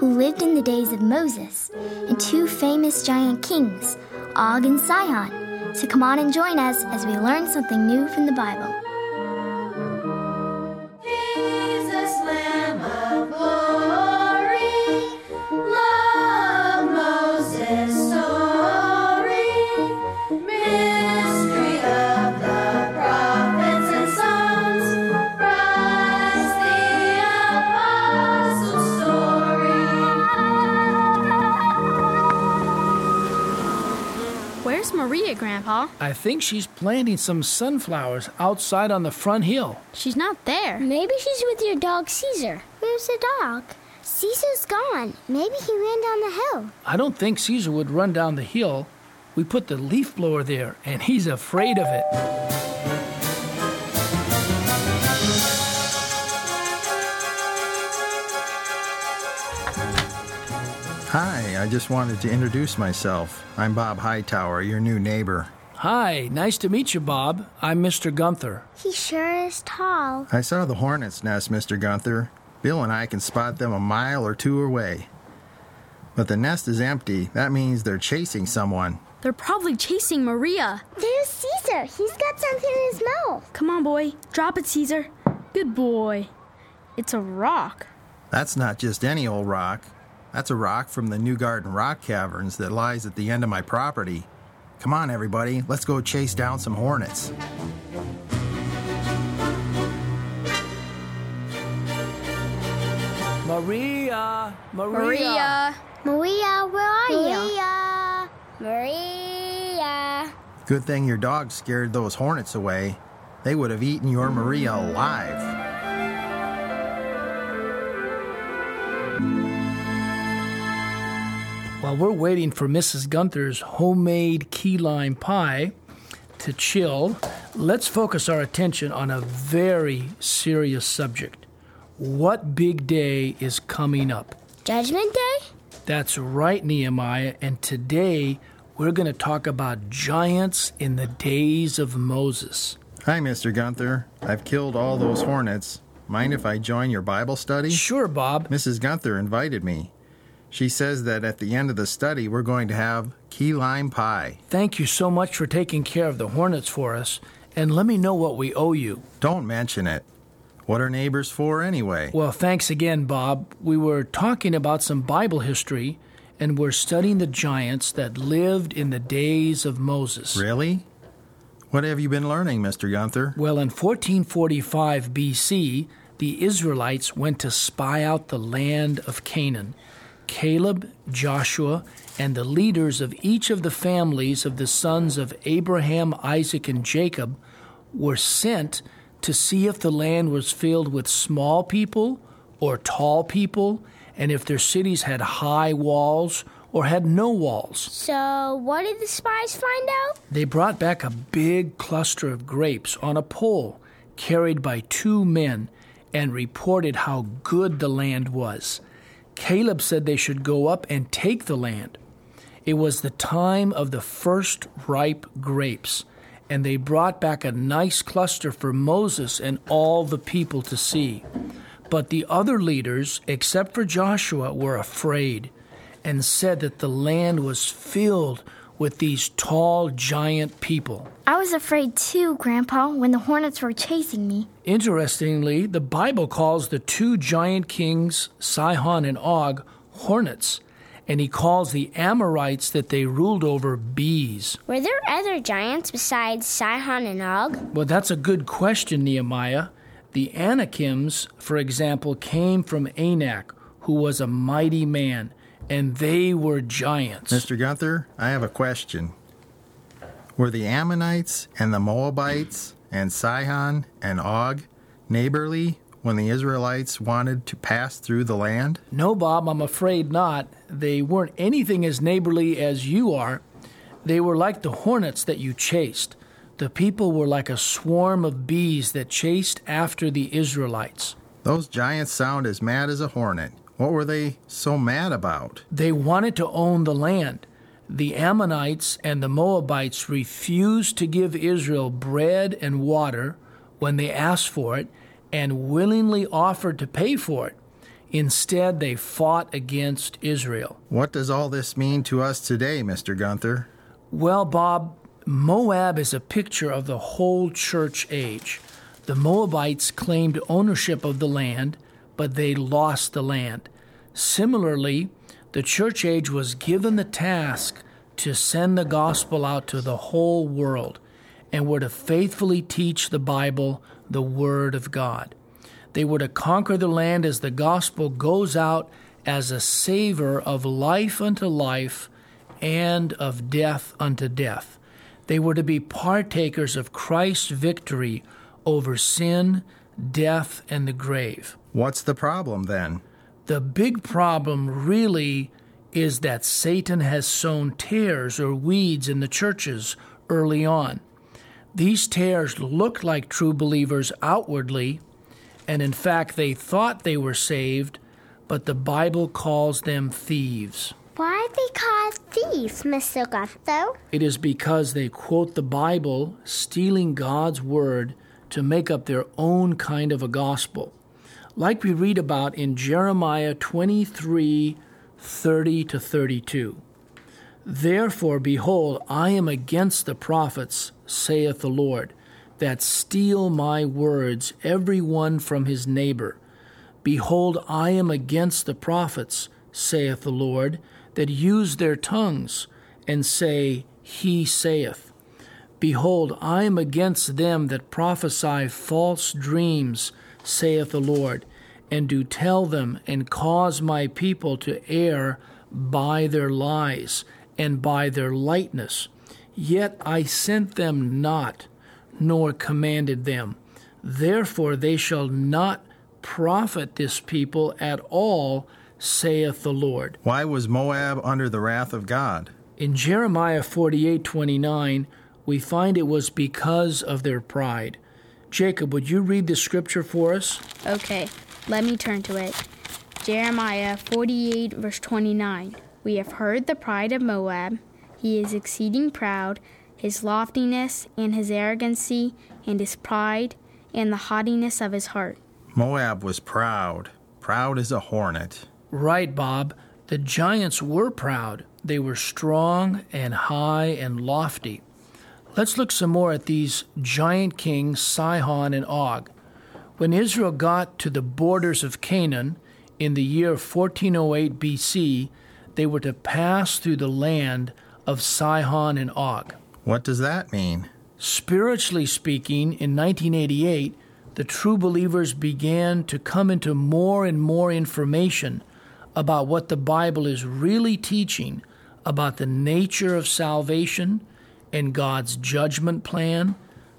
who lived in the days of Moses and two famous giant kings, Og and Sihon. So come on and join us as we learn something new from the Bible. Grandpa? I think she's planting some sunflowers outside on the front hill. She's not there. Maybe she's with your dog Caesar. Where's the dog? Caesar's gone. Maybe he ran down the hill. I don't think Caesar would run down the hill. We put the leaf blower there, and he's afraid of it. Hi, I just wanted to introduce myself. I'm Bob Hightower, your new neighbor. Hi, nice to meet you, Bob. I'm Mr. Gunther. He sure is tall. I saw the hornet's nest, Mr. Gunther. Bill and I can spot them a mile or two away. But the nest is empty. That means they're chasing someone. They're probably chasing Maria. There's Caesar. He's got something in his mouth. Come on, boy. Drop it, Caesar. Good boy. It's a rock. That's not just any old rock. That's a rock from the New Garden Rock Caverns that lies at the end of my property. Come on, everybody, let's go chase down some hornets. Maria! Maria! Maria. Maria, where are you? Maria. Maria. Good thing your dog scared those hornets away. They would have eaten your Maria alive. While we're waiting for Mrs. Gunther's homemade key lime pie to chill, let's focus our attention on a very serious subject. What big day is coming up? Judgment Day? That's right, Nehemiah, and today we're going to talk about giants in the days of Moses. Hi, Mr. Gunther. I've killed all those hornets. Mind if I join your Bible study? Sure, Bob. Mrs. Gunther invited me. She says that at the end of the study, we're going to have key lime pie. Thank you so much for taking care of the hornets for us, and let me know what we owe you. Don't mention it. What are neighbors for anyway? Well, thanks again, Bob. We were talking about some Bible history, and we're studying the giants that lived in the days of Moses. Really? What have you been learning, Mr. Gunther? Well, in 1445 BC, the Israelites went to spy out the land of Canaan. Caleb, Joshua, and the leaders of each of the families of the sons of Abraham, Isaac, and Jacob were sent to see if the land was filled with small people or tall people, and if their cities had high walls or had no walls. So, what did the spies find out? They brought back a big cluster of grapes on a pole carried by two men and reported how good the land was. Caleb said they should go up and take the land. It was the time of the first ripe grapes, and they brought back a nice cluster for Moses and all the people to see. But the other leaders, except for Joshua, were afraid and said that the land was filled with these tall, giant people. I was afraid too, Grandpa, when the hornets were chasing me. Interestingly, the Bible calls the two giant kings, Sihon and Og, hornets, and he calls the Amorites that they ruled over bees. Were there other giants besides Sihon and Og? Well, that's a good question, Nehemiah. The Anakims, for example, came from Anak, who was a mighty man, and they were giants. Mr. Gunther, I have a question. Were the Ammonites and the Moabites and Sihon and Og neighborly when the Israelites wanted to pass through the land? No, Bob, I'm afraid not. They weren't anything as neighborly as you are. They were like the hornets that you chased. The people were like a swarm of bees that chased after the Israelites. Those giants sound as mad as a hornet. What were they so mad about? They wanted to own the land. The Ammonites and the Moabites refused to give Israel bread and water when they asked for it and willingly offered to pay for it. Instead, they fought against Israel. What does all this mean to us today, Mr. Gunther? Well, Bob, Moab is a picture of the whole church age. The Moabites claimed ownership of the land, but they lost the land. Similarly, the church age was given the task to send the gospel out to the whole world and were to faithfully teach the Bible, the Word of God. They were to conquer the land as the gospel goes out as a savor of life unto life and of death unto death. They were to be partakers of Christ's victory over sin, death, and the grave. What's the problem then? The big problem really is that Satan has sown tares or weeds in the churches early on. These tares looked like true believers outwardly, and in fact, they thought they were saved, but the Bible calls them thieves. Why are they called thieves, Mr. Gunther? It is because they quote the Bible, stealing God's word to make up their own kind of a gospel. Like we read about in Jeremiah 23 30 to 32. Therefore, behold, I am against the prophets, saith the Lord, that steal my words, every one from his neighbor. Behold, I am against the prophets, saith the Lord, that use their tongues, and say, He saith. Behold, I am against them that prophesy false dreams, saith the Lord, and do tell them, and cause my people to err by their lies and by their lightness. Yet I sent them not, nor commanded them. Therefore they shall not profit this people at all, saith the Lord. Why was Moab under the wrath of God? In Jeremiah 48:29, we find it was because of their pride. Jacob, would you read the scripture for us? Okay, let me turn to it. Jeremiah 48, verse 29. We have heard the pride of Moab. He is exceeding proud, his loftiness and his arrogancy, and his pride, and the haughtiness of his heart. Moab was proud, proud as a hornet. Right, Bob. The giants were proud. They were strong and high and lofty. Let's look some more at these giant kings, Sihon and Og. When Israel got to the borders of Canaan in the year 1408 BC, they were to pass through the land of Sihon and Og. What does that mean? Spiritually speaking, in 1988, the true believers began to come into more and more information about what the Bible is really teaching about the nature of salvation and God's judgment plan,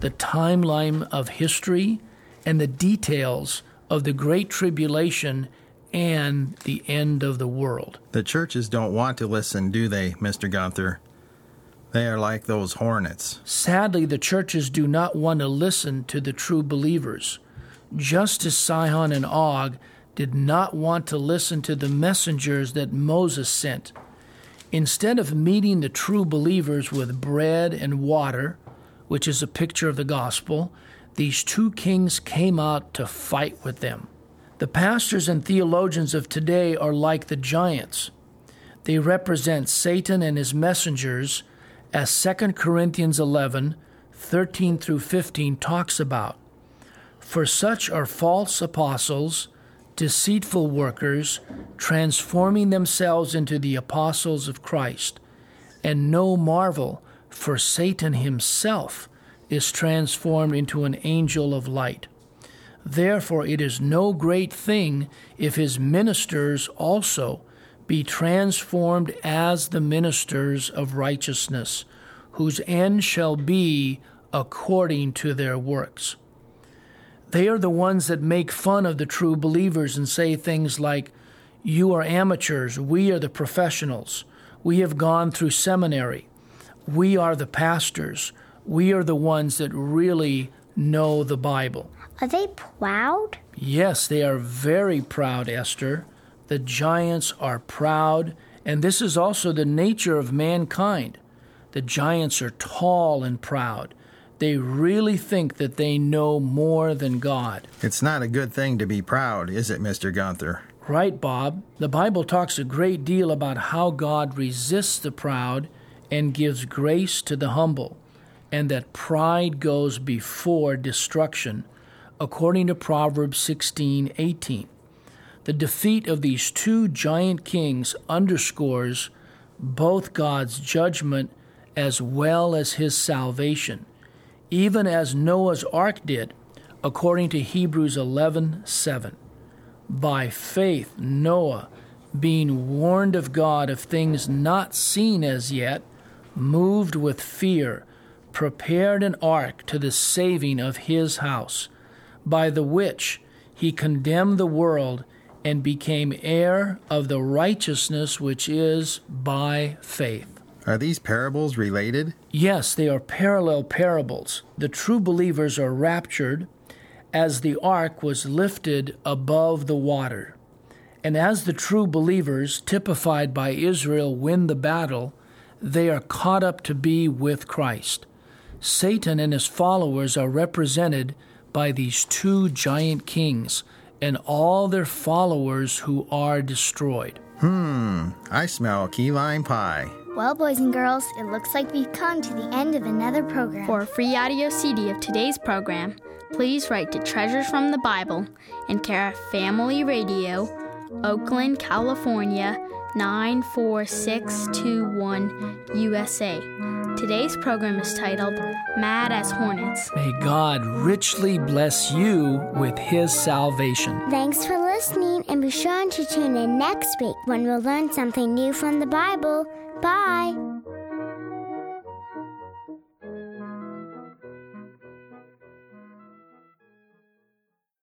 the timeline of history, and the details of the Great Tribulation and the end of the world. The churches don't want to listen, do they, Mr. Gunther? They are like those hornets. Sadly, the churches do not want to listen to the true believers. Just as Sihon and Og did not want to listen to the messengers that Moses sent. Instead of meeting the true believers with bread and water, which is a picture of the gospel, these two kings came out to fight with them. The pastors and theologians of today are like the giants. They represent Satan and his messengers, as 2 Corinthians 11 13 through 15 talks about. For such are false apostles, deceitful workers, transforming themselves into the apostles of Christ. And no marvel, for Satan himself is transformed into an angel of light. Therefore, it is no great thing if his ministers also be transformed as the ministers of righteousness, whose end shall be according to their works. They are the ones that make fun of the true believers and say things like, You are amateurs, we are the professionals, we have gone through seminary. we are the pastors. We are the ones that really know the Bible. Are they proud? Yes, they are very proud, Esther. The giants are proud, and this is also the nature of mankind. The giants are tall and proud. They really think that they know more than God. It's not a good thing to be proud, is it, Mr. Gunther? Right, Bob. The Bible talks a great deal about how God resists the proud and gives grace to the humble, and that pride goes before destruction, according to Proverbs 16:18. The defeat of these two giant kings underscores both God's judgment as well as his salvation, even as Noah's ark did, according to Hebrews 11:7. By faith, Noah, being warned of God of things not seen as yet, moved with fear, prepared an ark to the saving of his house, by the which he condemned the world and became heir of the righteousness which is by faith. Are these parables related? Yes, they are parallel parables. The true believers are raptured as the ark was lifted above the water. And as the true believers, typified by Israel, win the battle, they are caught up to be with Christ. Satan and his followers are represented by these two giant kings and all their followers who are destroyed. Hmm, I smell key lime pie. Well, boys and girls, it looks like we've come to the end of another program. For a free audio CD of today's program, please write to Treasures from the Bible and care of Family Radio, Oakland, California 94621 USA. Today's program is titled Mad as Hornets. May God richly bless you with his salvation. Thanks for listening, and be sure to tune in next week when we'll learn something new from the Bible. Bye.